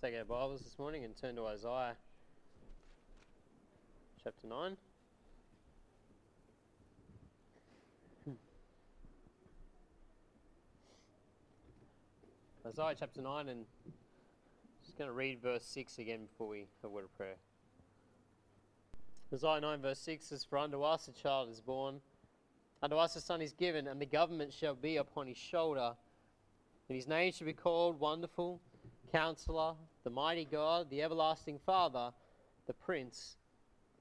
take our Bibles this morning and turn to Isaiah chapter 9. Isaiah chapter 9, and I'm just going to read verse 6 again before we have a word of prayer. Isaiah 9, verse 6 says, For unto us a child is born, unto us a son is given, and the government shall be upon his shoulder, and his name shall be called Wonderful Counselor, the Mighty God, the Everlasting Father, the Prince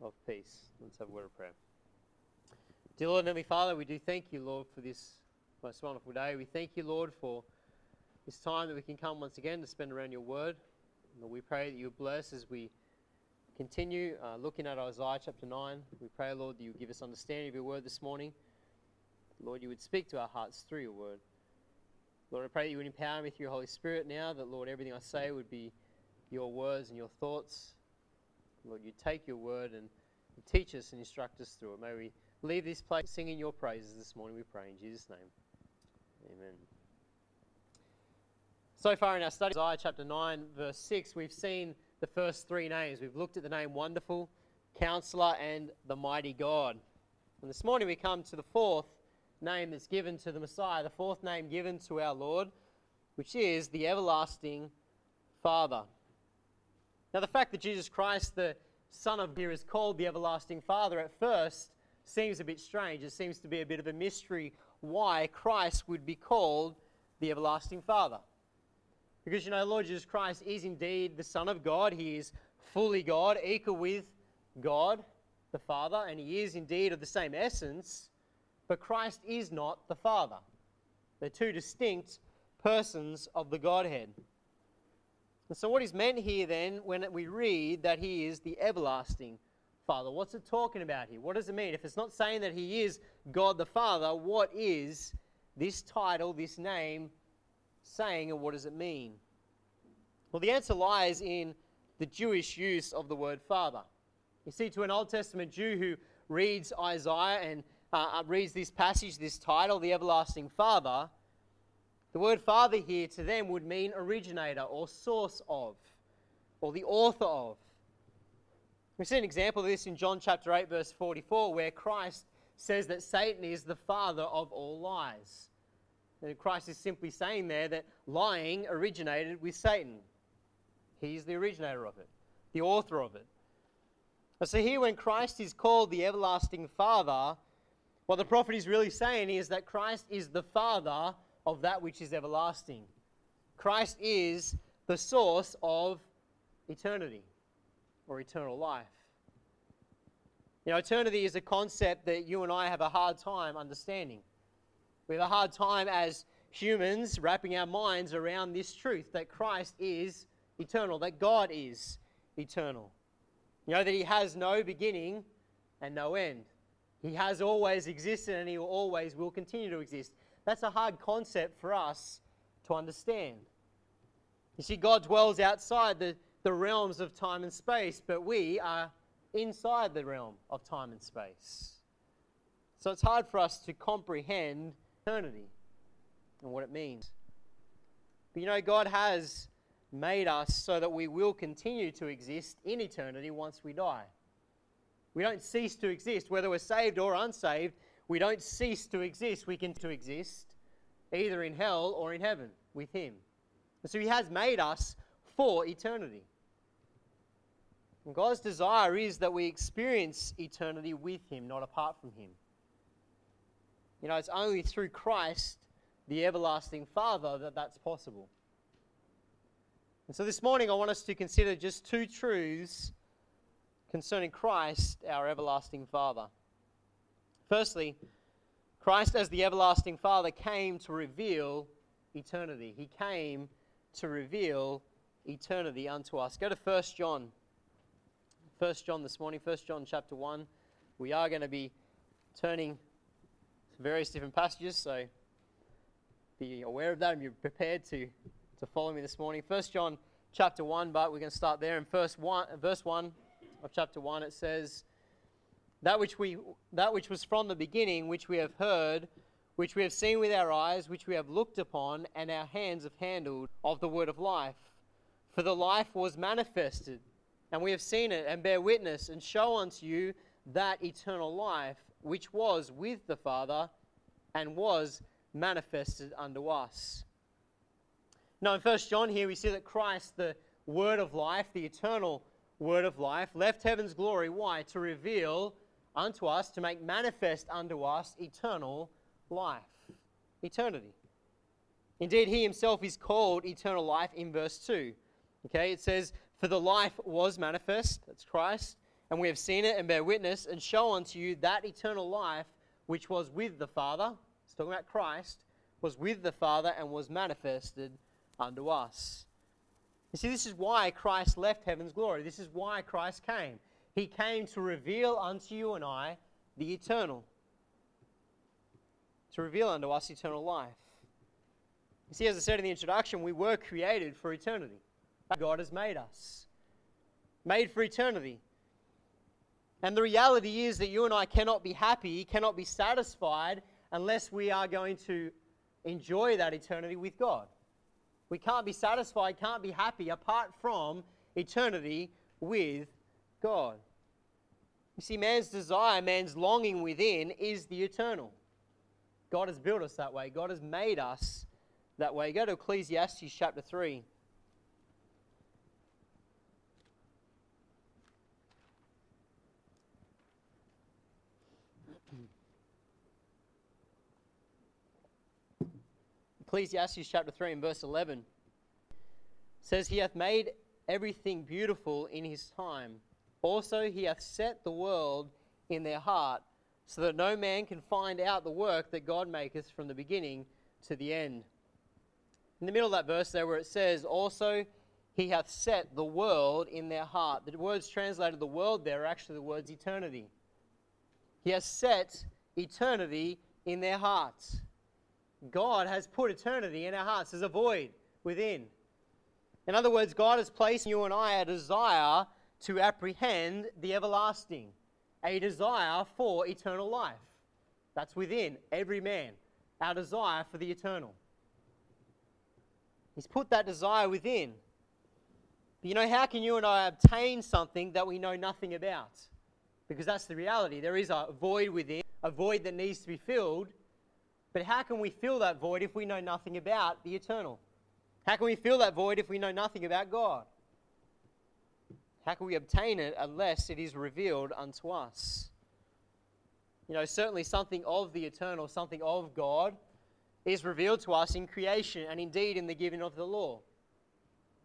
of Peace. Let's have a word of prayer. Dear Lord and Heavenly Father, we do thank you, Lord, for this most wonderful day. We thank you, Lord, for this time that we can come once again to spend around your word. Lord, we pray that you bless as we continue uh, looking at Isaiah chapter 9. We pray, Lord, that you give us understanding of your word this morning. Lord, you would speak to our hearts through your word. Lord, I pray that you would empower me through your Holy Spirit now, that, Lord, everything I say would be your words and your thoughts. Lord, you take your word and teach us and instruct us through it. May we leave this place singing your praises this morning, we pray in Jesus' name. Amen. So far in our study, Isaiah chapter 9, verse 6, we've seen the first three names. We've looked at the name Wonderful, Counselor, and the Mighty God. And this morning we come to the fourth name that's given to the Messiah, the fourth name given to our Lord, which is the Everlasting Father. Now, the fact that Jesus Christ, the Son of God, is called the Everlasting Father at first seems a bit strange. It seems to be a bit of a mystery why Christ would be called the Everlasting Father. Because you know, Lord Jesus Christ is indeed the Son of God. He is fully God, equal with God the Father, and He is indeed of the same essence. But Christ is not the Father. They're two distinct persons of the Godhead. And so, what is meant here then when we read that He is the everlasting Father? What's it talking about here? What does it mean? If it's not saying that He is God the Father, what is this title, this name, saying, and what does it mean? Well, the answer lies in the Jewish use of the word Father. You see, to an Old Testament Jew who reads Isaiah and uh, uh, reads this passage, this title, the Everlasting Father, the word Father here to them would mean originator or source of, or the author of. We see an example of this in John chapter 8, verse 44, where Christ says that Satan is the father of all lies. And Christ is simply saying there that lying originated with Satan. He's the originator of it, the author of it. So, here, when Christ is called the everlasting Father, what the prophet is really saying is that Christ is the Father of that which is everlasting. Christ is the source of eternity or eternal life. You know, eternity is a concept that you and I have a hard time understanding. We have a hard time as humans wrapping our minds around this truth that Christ is eternal, that God is eternal. You know, that He has no beginning and no end. He has always existed and he always will continue to exist. That's a hard concept for us to understand. You see, God dwells outside the, the realms of time and space, but we are inside the realm of time and space. So it's hard for us to comprehend eternity and what it means. But you know, God has made us so that we will continue to exist in eternity once we die. We don't cease to exist. Whether we're saved or unsaved, we don't cease to exist. We can to exist either in hell or in heaven with Him. And so He has made us for eternity. And God's desire is that we experience eternity with Him, not apart from Him. You know, it's only through Christ, the everlasting Father, that that's possible. And so this morning, I want us to consider just two truths concerning Christ, our everlasting Father. Firstly, Christ, as the everlasting Father, came to reveal eternity. He came to reveal eternity unto us. Go to 1 John. 1 John this morning, 1 John chapter 1. We are going to be turning to various different passages, so be aware of that and be prepared to, to follow me this morning. 1 John chapter 1, but we're going to start there in verse 1. Verse 1 of chapter 1, it says, that which, we, that which was from the beginning, which we have heard, which we have seen with our eyes, which we have looked upon, and our hands have handled of the word of life. For the life was manifested, and we have seen it, and bear witness, and show unto you that eternal life which was with the Father and was manifested unto us. Now, in 1 John here, we see that Christ, the Word of life, the eternal Word of life, left heaven's glory. Why? To reveal unto us, to make manifest unto us eternal life, eternity. Indeed, he himself is called eternal life in verse 2. Okay, it says, For the life was manifest, that's Christ, and we have seen it and bear witness and show unto you that eternal life which was with the Father, it's talking about Christ, was with the Father and was manifested unto us. You see, this is why Christ left heaven's glory. This is why Christ came. He came to reveal unto you and I the eternal, to reveal unto us eternal life. You see, as I said in the introduction, we were created for eternity. God has made us, made for eternity. And the reality is that you and I cannot be happy, cannot be satisfied, unless we are going to enjoy that eternity with God. We can't be satisfied, can't be happy apart from eternity with God. You see, man's desire, man's longing within is the eternal. God has built us that way, God has made us that way. Go to Ecclesiastes chapter 3. Ecclesiastes chapter 3 and verse 11 says, He hath made everything beautiful in his time. Also, he hath set the world in their heart, so that no man can find out the work that God maketh from the beginning to the end. In the middle of that verse there, where it says, Also, he hath set the world in their heart. The words translated the world there are actually the words eternity. He has set eternity in their hearts. God has put eternity in our hearts. There's a void within. In other words, God has placed in you and I a desire to apprehend the everlasting, a desire for eternal life. That's within every man, our desire for the eternal. He's put that desire within. But you know, how can you and I obtain something that we know nothing about? Because that's the reality. There is a void within, a void that needs to be filled. But how can we fill that void if we know nothing about the eternal? How can we fill that void if we know nothing about God? How can we obtain it unless it is revealed unto us? You know, certainly something of the eternal, something of God, is revealed to us in creation and indeed in the giving of the law.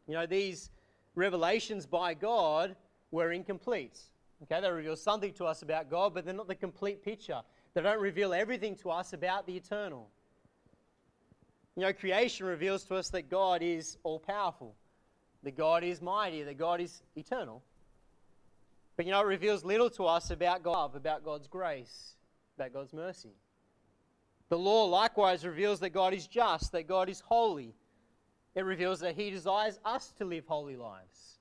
You know, these revelations by God were incomplete. Okay, they reveal something to us about God, but they're not the complete picture. They don't reveal everything to us about the eternal. You know, creation reveals to us that God is all powerful, that God is mighty, that God is eternal. But you know, it reveals little to us about God, about God's grace, about God's mercy. The law likewise reveals that God is just, that God is holy. It reveals that He desires us to live holy lives.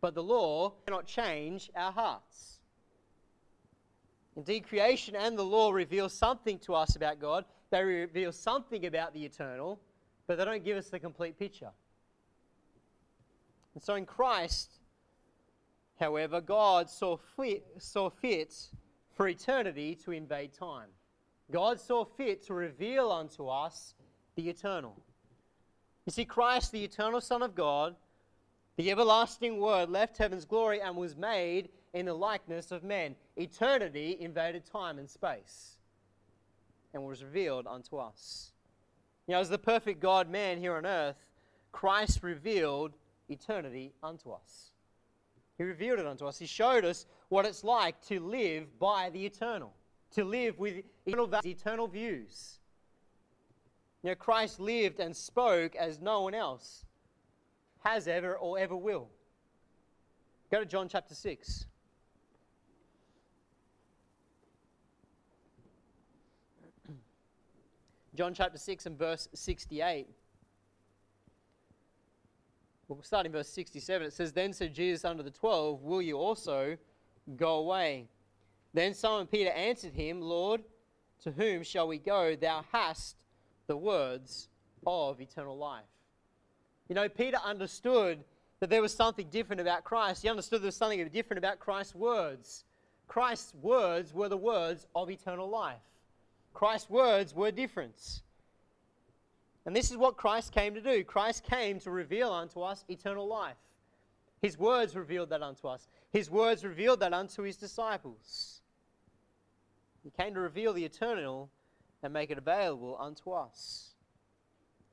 But the law cannot change our hearts. Indeed, creation and the law reveal something to us about God. They reveal something about the eternal, but they don't give us the complete picture. And so in Christ, however, God saw fit, saw fit for eternity to invade time. God saw fit to reveal unto us the eternal. You see, Christ, the eternal Son of God, the everlasting Word, left heaven's glory and was made in the likeness of men. Eternity invaded time and space and was revealed unto us. You know, as the perfect God man here on earth, Christ revealed eternity unto us. He revealed it unto us. He showed us what it's like to live by the eternal, to live with eternal, eternal views. You know, Christ lived and spoke as no one else has ever or ever will. Go to John chapter 6. John chapter 6 and verse 68. We'll start in verse 67. It says, Then said Jesus unto the twelve, Will you also go away? Then Simon Peter answered him, Lord, to whom shall we go? Thou hast the words of eternal life. You know, Peter understood that there was something different about Christ. He understood there was something different about Christ's words. Christ's words were the words of eternal life. Christ's words were different. And this is what Christ came to do. Christ came to reveal unto us eternal life. His words revealed that unto us. His words revealed that unto his disciples. He came to reveal the eternal and make it available unto us.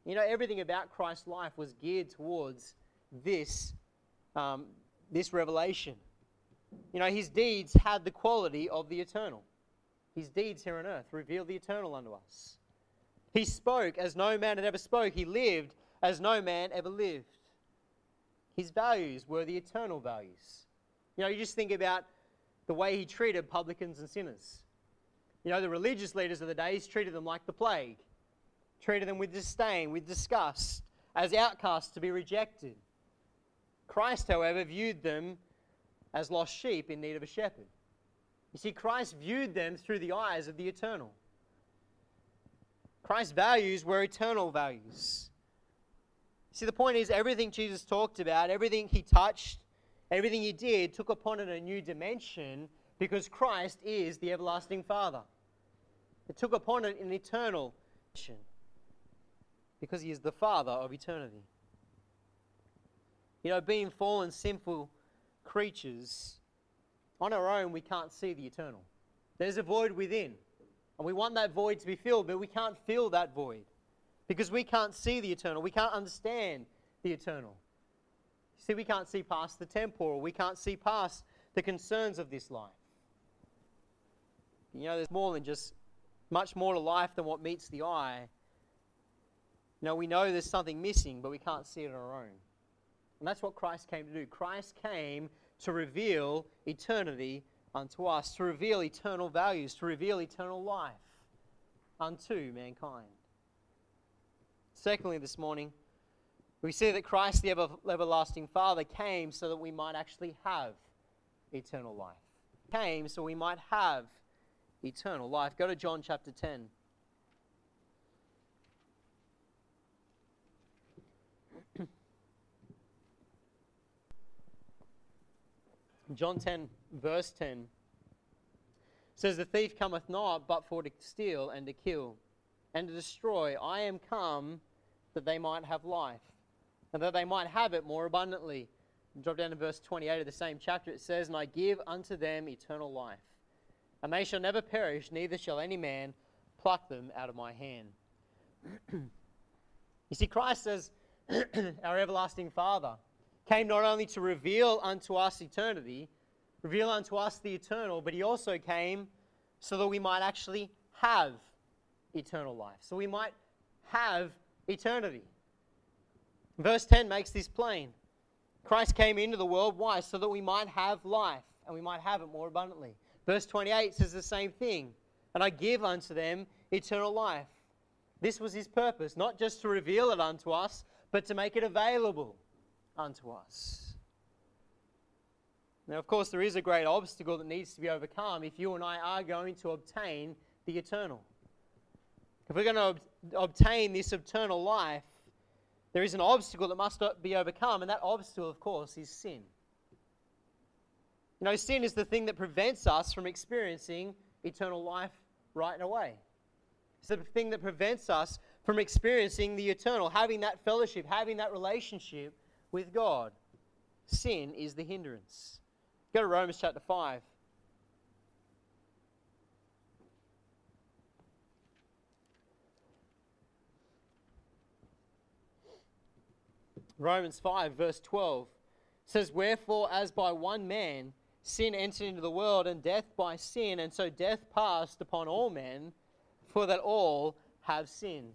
You know, everything about Christ's life was geared towards this, um, this revelation. You know, his deeds had the quality of the eternal. His deeds here on earth revealed the eternal unto us. He spoke as no man had ever spoke. He lived as no man ever lived. His values were the eternal values. You know, you just think about the way he treated publicans and sinners. You know, the religious leaders of the days treated them like the plague, treated them with disdain, with disgust, as outcasts to be rejected. Christ, however, viewed them as lost sheep in need of a shepherd. You see, Christ viewed them through the eyes of the eternal. Christ's values were eternal values. See, the point is, everything Jesus talked about, everything he touched, everything he did, took upon it a new dimension because Christ is the everlasting Father. It took upon it an eternal mission because he is the Father of eternity. You know, being fallen, sinful creatures, on our own, we can't see the eternal. There's a void within, and we want that void to be filled, but we can't fill that void because we can't see the eternal. We can't understand the eternal. See, we can't see past the temporal, we can't see past the concerns of this life. You know, there's more than just much more to life than what meets the eye. You know, we know there's something missing, but we can't see it on our own. And that's what Christ came to do. Christ came to reveal eternity unto us, to reveal eternal values, to reveal eternal life unto mankind. Secondly, this morning, we see that Christ, the ever, everlasting Father, came so that we might actually have eternal life. Came so we might have eternal life. Go to John chapter 10. John 10, verse 10 says, The thief cometh not but for to steal and to kill and to destroy. I am come that they might have life and that they might have it more abundantly. And drop down to verse 28 of the same chapter. It says, And I give unto them eternal life, and they shall never perish, neither shall any man pluck them out of my hand. you see, Christ says, our everlasting Father came not only to reveal unto us eternity, reveal unto us the eternal, but he also came so that we might actually have eternal life, so we might have eternity. Verse 10 makes this plain. Christ came into the world, why? So that we might have life and we might have it more abundantly. Verse 28 says the same thing. And I give unto them eternal life. This was his purpose, not just to reveal it unto us, but to make it available unto us. Now, of course, there is a great obstacle that needs to be overcome if you and I are going to obtain the eternal. If we're going to ob- obtain this eternal life, there is an obstacle that must be overcome, and that obstacle, of course, is sin. You know, sin is the thing that prevents us from experiencing eternal life right away. It's the thing that prevents us from experiencing the eternal, having that fellowship, having that relationship with God. Sin is the hindrance. Go to Romans chapter 5. Romans 5, verse 12 says, Wherefore, as by one man sin entered into the world, and death by sin, and so death passed upon all men, for that all have sinned.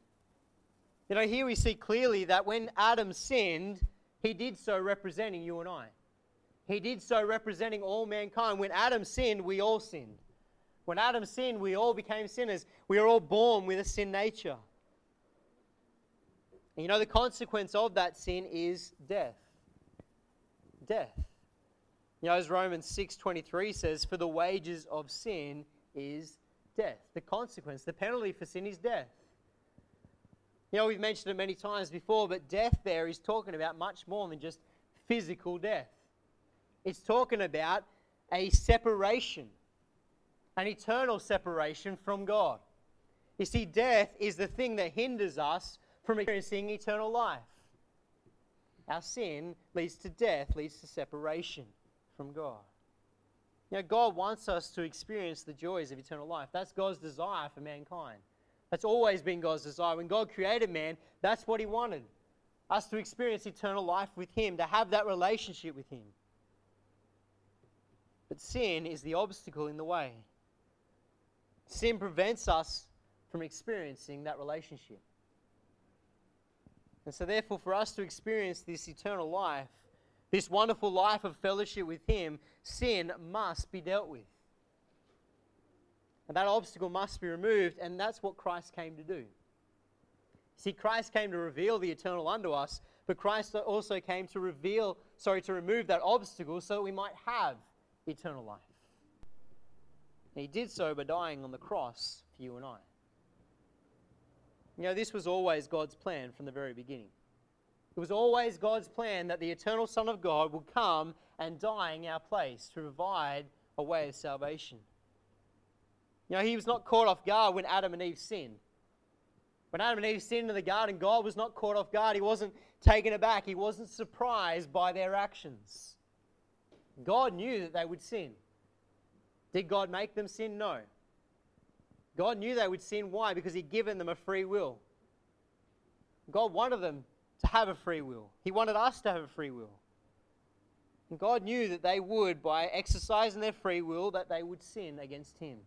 You know, here we see clearly that when Adam sinned, he did so representing you and I. He did so representing all mankind. When Adam sinned, we all sinned. When Adam sinned, we all became sinners. We are all born with a sin nature. And you know, the consequence of that sin is death. Death. You know, as Romans 6.23 says, for the wages of sin is death. The consequence, the penalty for sin is death. You know, we've mentioned it many times before, but death there is talking about much more than just physical death. It's talking about a separation, an eternal separation from God. You see, death is the thing that hinders us from experiencing eternal life. Our sin leads to death, leads to separation from God. You know, God wants us to experience the joys of eternal life. That's God's desire for mankind. That's always been God's desire. When God created man, that's what He wanted us to experience eternal life with Him, to have that relationship with Him. But sin is the obstacle in the way. Sin prevents us from experiencing that relationship. And so, therefore, for us to experience this eternal life, this wonderful life of fellowship with Him, sin must be dealt with. And that obstacle must be removed, and that's what Christ came to do. See, Christ came to reveal the eternal unto us, but Christ also came to reveal, sorry, to remove that obstacle so that we might have eternal life. And he did so by dying on the cross for you and I. You know, this was always God's plan from the very beginning. It was always God's plan that the eternal Son of God would come and die in our place to provide a way of salvation. You know, he was not caught off guard when Adam and Eve sinned. When Adam and Eve sinned in the garden, God was not caught off guard. He wasn't taken aback. He wasn't surprised by their actions. God knew that they would sin. Did God make them sin? No. God knew they would sin. Why? Because He'd given them a free will. God wanted them to have a free will, He wanted us to have a free will. And God knew that they would, by exercising their free will, that they would sin against Him.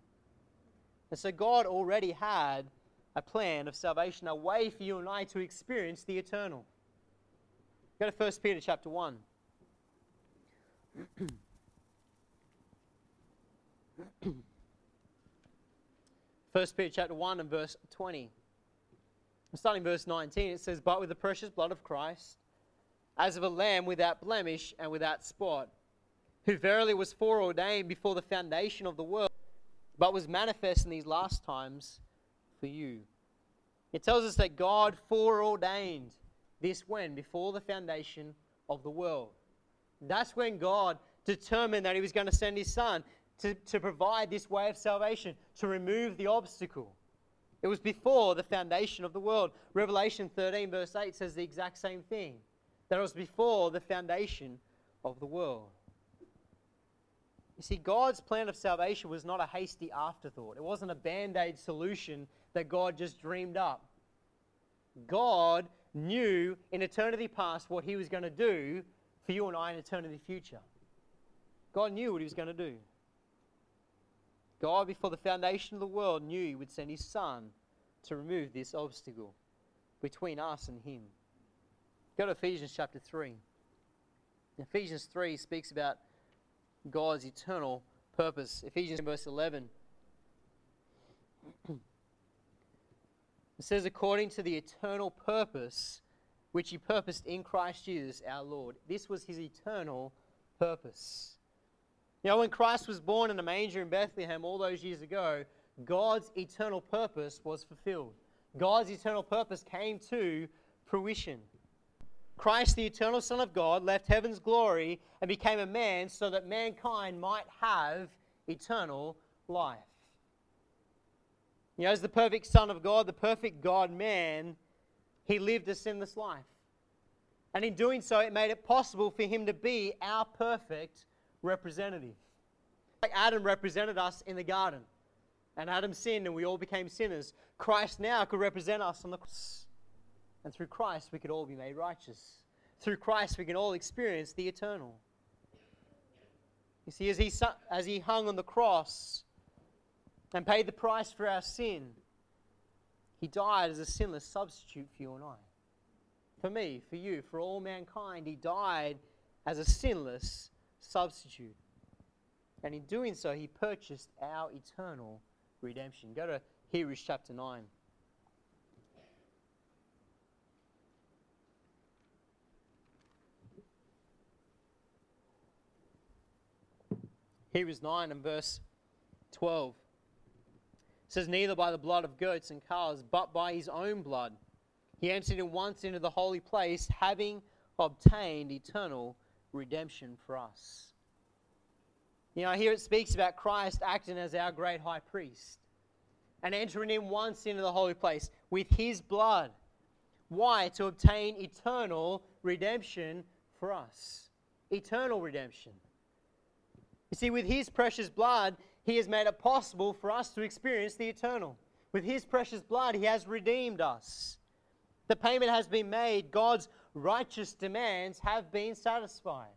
And so God already had a plan of salvation, a way for you and I to experience the eternal. Go to 1 Peter chapter 1. First Peter chapter 1 and verse 20. Starting verse 19, it says, But with the precious blood of Christ, as of a lamb without blemish and without spot, who verily was foreordained before the foundation of the world, but was manifest in these last times for you. It tells us that God foreordained this when? Before the foundation of the world. That's when God determined that He was going to send His Son to, to provide this way of salvation, to remove the obstacle. It was before the foundation of the world. Revelation 13, verse 8 says the exact same thing that it was before the foundation of the world. You see, God's plan of salvation was not a hasty afterthought, it wasn't a band aid solution that God just dreamed up. God knew in eternity past what He was going to do for you and I in eternity future. God knew what He was going to do. God, before the foundation of the world, knew He would send His Son to remove this obstacle between us and Him. Go to Ephesians chapter 3. Ephesians 3 speaks about God's eternal purpose. Ephesians verse 11. it says, according to the eternal purpose which He purposed in Christ Jesus our Lord. This was His eternal purpose. You know, when Christ was born in a manger in Bethlehem all those years ago, God's eternal purpose was fulfilled. God's eternal purpose came to fruition. Christ, the eternal Son of God, left heaven's glory and became a man so that mankind might have eternal life. You know, as the perfect Son of God, the perfect God man, he lived a sinless life. And in doing so, it made it possible for him to be our perfect representative. Like Adam represented us in the garden, and Adam sinned, and we all became sinners. Christ now could represent us on the cross. And through Christ, we could all be made righteous. Through Christ, we can all experience the eternal. You see, as he, as he hung on the cross and paid the price for our sin, he died as a sinless substitute for you and I. For me, for you, for all mankind, he died as a sinless substitute. And in doing so, he purchased our eternal redemption. Go to Hebrews chapter 9. Hebrews 9 and verse 12 it says, Neither by the blood of goats and calves, but by his own blood. He entered in once into the holy place, having obtained eternal redemption for us. You know, here it speaks about Christ acting as our great high priest and entering in once into the holy place with his blood. Why? To obtain eternal redemption for us. Eternal redemption. You see, with his precious blood, he has made it possible for us to experience the eternal. With his precious blood, he has redeemed us. The payment has been made. God's righteous demands have been satisfied.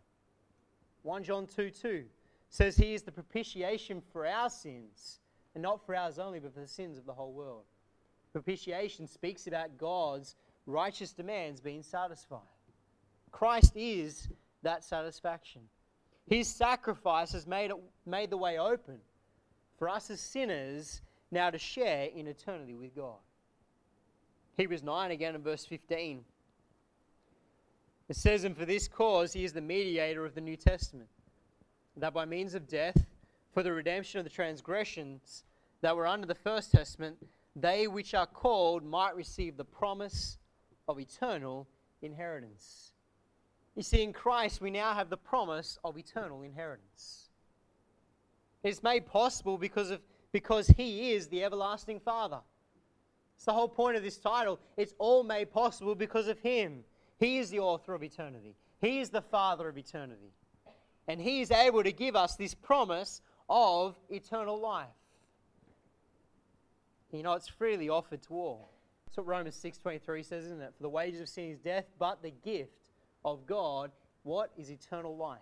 1 John 2 2 says he is the propitiation for our sins, and not for ours only, but for the sins of the whole world. Propitiation speaks about God's righteous demands being satisfied. Christ is that satisfaction. His sacrifice has made, it, made the way open for us as sinners now to share in eternity with God. Hebrews 9 again in verse 15. It says, And for this cause he is the mediator of the New Testament, that by means of death, for the redemption of the transgressions that were under the first testament, they which are called might receive the promise of eternal inheritance. You see, in Christ, we now have the promise of eternal inheritance. It's made possible because, of, because He is the everlasting Father. It's the whole point of this title. It's all made possible because of Him. He is the author of eternity, He is the Father of eternity. And He is able to give us this promise of eternal life. You know, it's freely offered to all. That's what Romans 6.23 says, isn't it? For the wages of sin is death, but the gift of God, what is eternal life?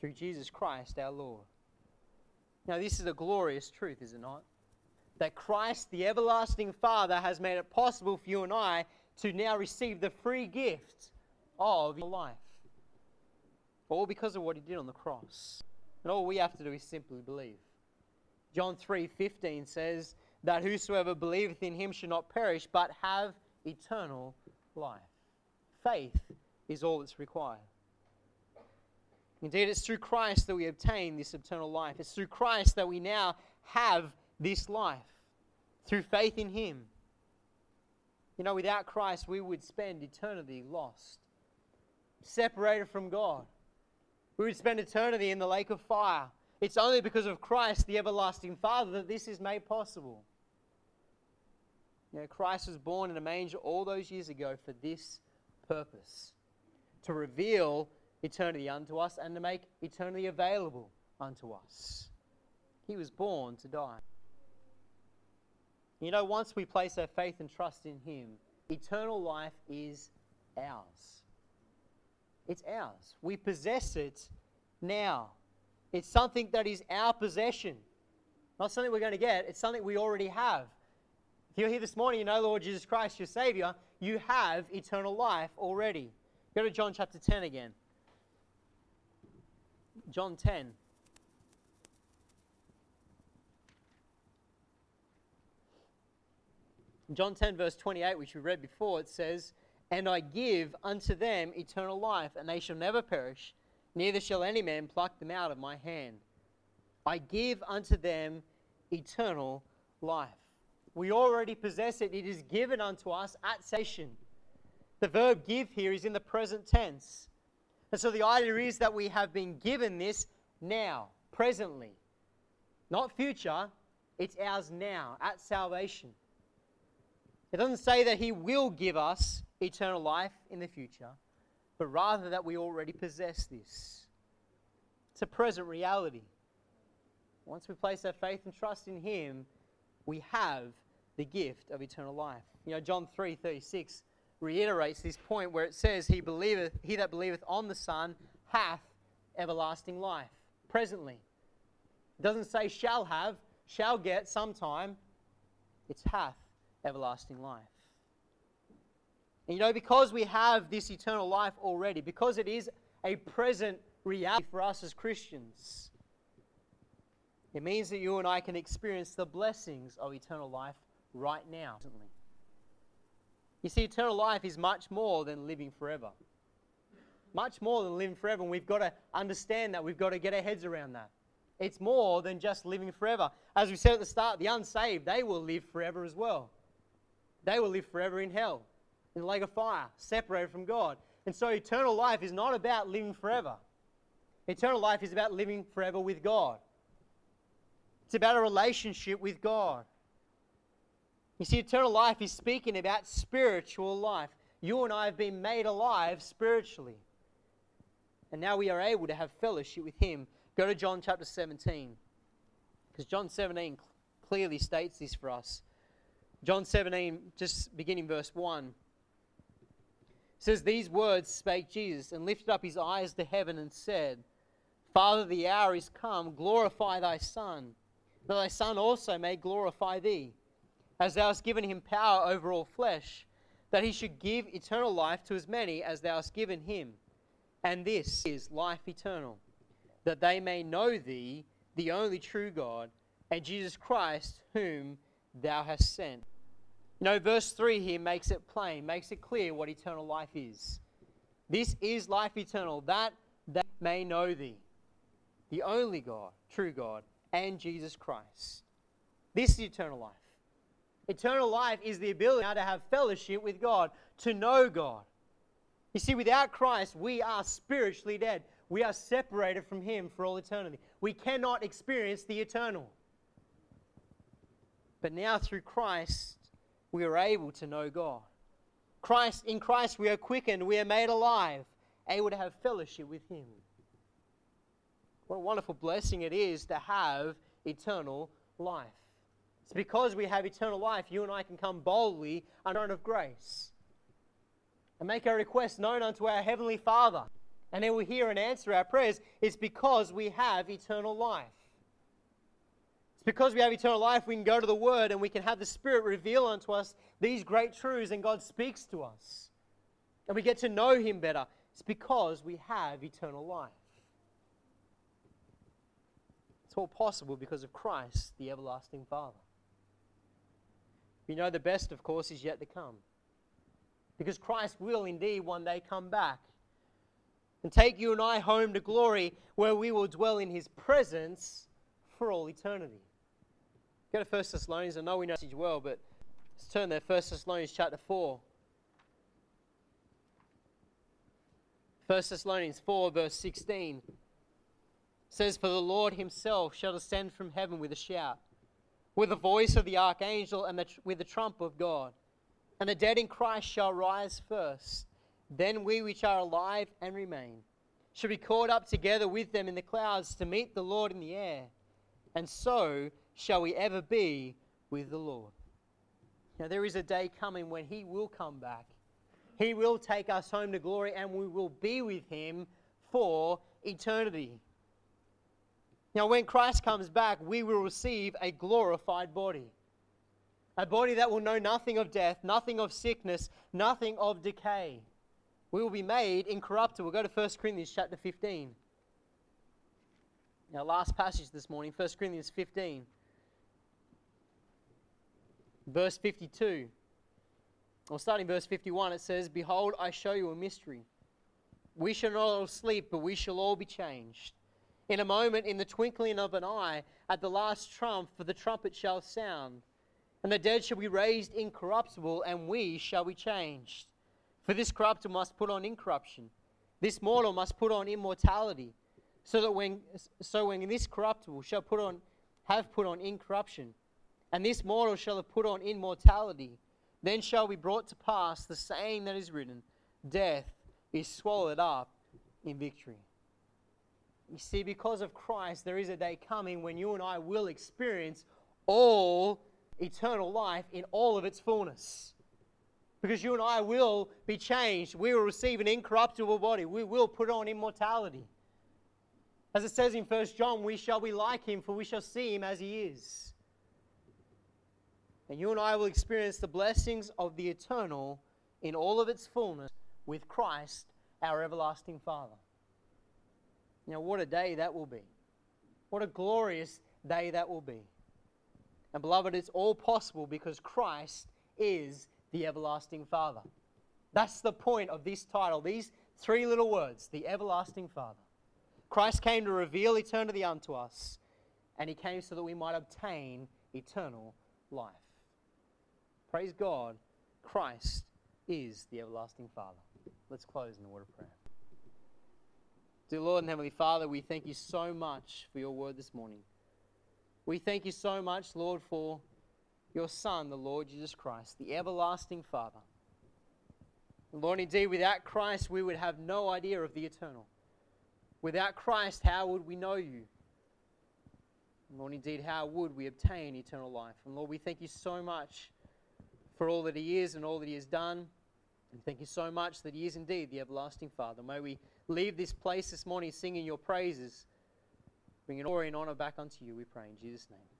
Through Jesus Christ our Lord. Now, this is a glorious truth, is it not? That Christ, the everlasting Father, has made it possible for you and I to now receive the free gift of life. All because of what he did on the cross. And all we have to do is simply believe. John 3:15 says that whosoever believeth in him should not perish but have eternal life. Faith is all that's required. Indeed, it's through Christ that we obtain this eternal life. It's through Christ that we now have this life, through faith in Him. You know, without Christ, we would spend eternity lost, separated from God. We would spend eternity in the lake of fire. It's only because of Christ, the everlasting Father, that this is made possible. You know, Christ was born in a manger all those years ago for this purpose to reveal eternity unto us and to make eternity available unto us. He was born to die. You know, once we place our faith and trust in Him, eternal life is ours. It's ours. We possess it now. It's something that is our possession. Not something we're going to get, it's something we already have. If you're here this morning, you know Lord Jesus Christ, your Savior, you have eternal life already. Go to John chapter 10 again. John 10. John 10, verse 28, which we read before, it says, And I give unto them eternal life, and they shall never perish, neither shall any man pluck them out of my hand. I give unto them eternal life. We already possess it, it is given unto us at salvation. The verb give here is in the present tense. And so the idea is that we have been given this now, presently. Not future, it's ours now, at salvation. It doesn't say that He will give us eternal life in the future, but rather that we already possess this. It's a present reality. Once we place our faith and trust in Him, we have the gift of eternal life. You know, John 3 36 reiterates this point where it says, He believeth, he that believeth on the Son hath everlasting life. Presently. It doesn't say shall have, shall get sometime. It's hath everlasting life. And you know, because we have this eternal life already, because it is a present reality for us as Christians, it means that you and I can experience the blessings of eternal life right now. You see, eternal life is much more than living forever. Much more than living forever, and we've got to understand that. We've got to get our heads around that. It's more than just living forever. As we said at the start, the unsaved, they will live forever as well. They will live forever in hell, in the lake of fire, separated from God. And so eternal life is not about living forever. Eternal life is about living forever with God. It's about a relationship with God. You see, eternal life is speaking about spiritual life. You and I have been made alive spiritually. And now we are able to have fellowship with Him. Go to John chapter 17. Because John 17 clearly states this for us. John 17, just beginning verse 1 says, These words spake Jesus, and lifted up his eyes to heaven, and said, Father, the hour is come, glorify thy Son, that thy Son also may glorify thee, as thou hast given him power over all flesh, that he should give eternal life to as many as thou hast given him. And this is life eternal, that they may know thee, the only true God, and Jesus Christ, whom thou hast sent. You know, verse 3 here makes it plain, makes it clear what eternal life is. This is life eternal, that they may know thee, the only God, true God, and Jesus Christ. This is eternal life. Eternal life is the ability now to have fellowship with God, to know God. You see, without Christ, we are spiritually dead. We are separated from Him for all eternity. We cannot experience the eternal. But now, through Christ, we are able to know God. Christ, in Christ, we are quickened, we are made alive, able to have fellowship with Him. What a wonderful blessing it is to have eternal life. It's because we have eternal life, you and I can come boldly under throne of grace and make our requests known unto our Heavenly Father. And then we hear and answer our prayers. It's because we have eternal life It's because we have eternal life, we can go to the Word and we can have the Spirit reveal unto us these great truths, and God speaks to us. And we get to know Him better. It's because we have eternal life. It's all possible because of Christ, the everlasting Father. We know the best, of course, is yet to come. Because Christ will indeed one day come back and take you and I home to glory where we will dwell in His presence for all eternity. Go to 1 Thessalonians. I know we know this well, but let's turn there. 1 Thessalonians chapter 4. 1 Thessalonians 4, verse 16 says, For the Lord himself shall descend from heaven with a shout, with the voice of the archangel, and the with the trump of God. And the dead in Christ shall rise first. Then we which are alive and remain shall be caught up together with them in the clouds to meet the Lord in the air. And so shall we ever be with the Lord. Now, there is a day coming when He will come back. He will take us home to glory and we will be with Him for eternity. Now, when Christ comes back, we will receive a glorified body. A body that will know nothing of death, nothing of sickness, nothing of decay. We will be made incorruptible. We'll Go to 1 Corinthians chapter 15. Our last passage this morning, 1 Corinthians 15. Verse 52. Or starting verse 51, it says, Behold, I show you a mystery. We shall not all sleep, but we shall all be changed. In a moment, in the twinkling of an eye, at the last trump, for the trumpet shall sound. And the dead shall be raised incorruptible, and we shall be changed. For this corruptible must put on incorruption, this mortal must put on immortality, so that when so when this corruptible shall put on have put on incorruption, and this mortal shall have put on immortality. Then shall be brought to pass the saying that is written Death is swallowed up in victory. You see, because of Christ, there is a day coming when you and I will experience all eternal life in all of its fullness. Because you and I will be changed. We will receive an incorruptible body. We will put on immortality. As it says in 1 John, we shall be like him, for we shall see him as he is. And you and I will experience the blessings of the eternal in all of its fullness with Christ, our everlasting Father. Now, what a day that will be. What a glorious day that will be. And, beloved, it's all possible because Christ is the everlasting Father. That's the point of this title, these three little words the everlasting Father. Christ came to reveal eternity unto us, and he came so that we might obtain eternal life. Praise God, Christ is the everlasting Father. Let's close in a word of prayer. Dear Lord and Heavenly Father, we thank you so much for your word this morning. We thank you so much, Lord, for your Son, the Lord Jesus Christ, the everlasting Father. Lord, indeed, without Christ, we would have no idea of the eternal. Without Christ, how would we know you? Lord, indeed, how would we obtain eternal life? And Lord, we thank you so much for all that He is and all that He has done. And thank you so much that He is indeed the everlasting Father. May we leave this place this morning singing your praises, bringing glory and honor back unto you, we pray in Jesus' name.